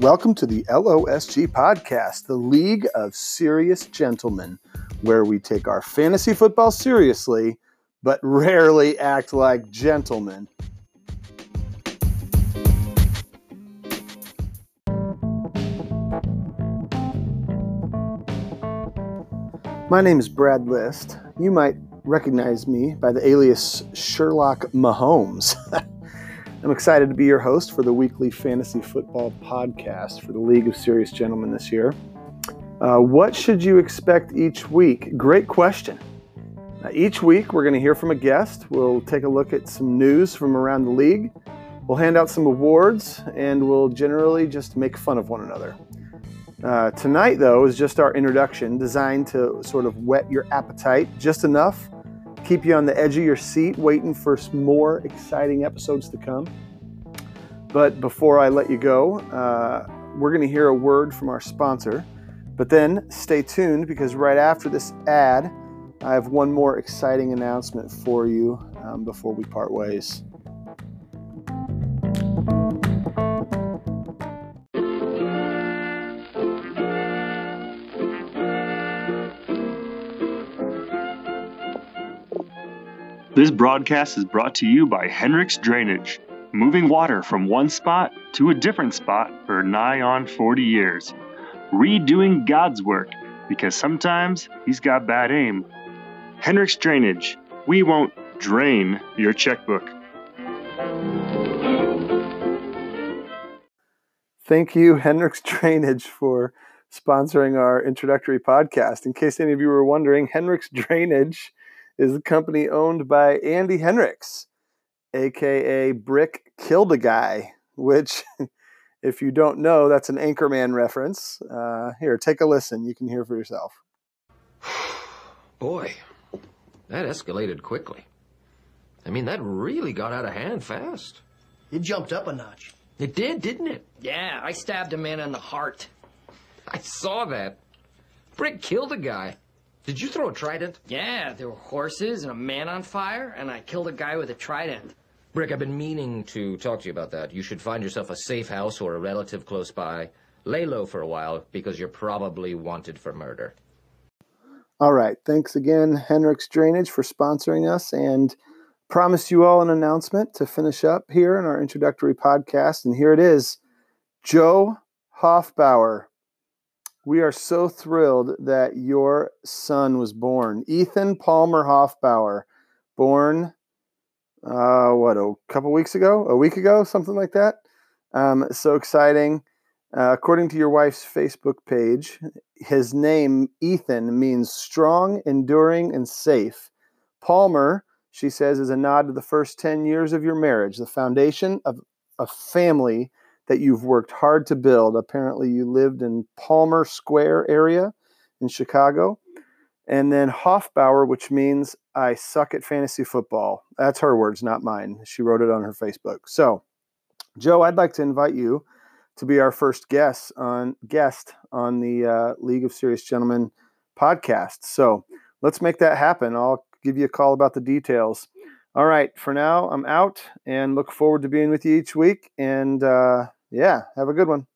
Welcome to the LOSG podcast, the League of Serious Gentlemen, where we take our fantasy football seriously, but rarely act like gentlemen. My name is Brad List. You might recognize me by the alias Sherlock Mahomes. I'm excited to be your host for the weekly fantasy football podcast for the League of Serious Gentlemen this year. Uh, what should you expect each week? Great question. Uh, each week, we're going to hear from a guest. We'll take a look at some news from around the league. We'll hand out some awards, and we'll generally just make fun of one another. Uh, tonight, though, is just our introduction designed to sort of whet your appetite just enough keep you on the edge of your seat waiting for more exciting episodes to come. But before I let you go, uh, we're going to hear a word from our sponsor. But then stay tuned because right after this ad, I have one more exciting announcement for you um, before we part ways. This broadcast is brought to you by Hendricks Drainage, moving water from one spot to a different spot for nigh on 40 years. Redoing God's work because sometimes He's got bad aim. Hendricks Drainage, we won't drain your checkbook. Thank you, Hendricks Drainage, for sponsoring our introductory podcast. In case any of you were wondering, Hendricks Drainage is a company owned by Andy Hendricks, aka Brick Killed a Guy, which, if you don't know, that's an Anchorman reference. Uh, here, take a listen. You can hear for yourself. Boy, that escalated quickly. I mean, that really got out of hand fast. It jumped up a notch. It did, didn't it? Yeah, I stabbed a man in the heart. I saw that. Brick killed a guy. Did you throw a trident? Yeah, there were horses and a man on fire, and I killed a guy with a trident. Brick, I've been meaning to talk to you about that. You should find yourself a safe house or a relative close by. Lay low for a while because you're probably wanted for murder. All right. Thanks again, Hendricks Drainage, for sponsoring us and promise you all an announcement to finish up here in our introductory podcast. And here it is Joe Hoffbauer we are so thrilled that your son was born. Ethan Palmer Hoffbauer, born, uh, what, a couple weeks ago? A week ago? Something like that? Um, so exciting. Uh, according to your wife's Facebook page, his name, Ethan, means strong, enduring, and safe. Palmer, she says, is a nod to the first 10 years of your marriage, the foundation of a family that you've worked hard to build. Apparently, you lived in Palmer Square area in Chicago. And then Hoffbauer, which means I suck at fantasy football. That's her words, not mine. She wrote it on her Facebook. So, Joe, I'd like to invite you to be our first guest on guest on the uh, League of Serious Gentlemen podcast. So let's make that happen. I'll give you a call about the details. All right, for now, I'm out and look forward to being with you each week. And uh, yeah, have a good one.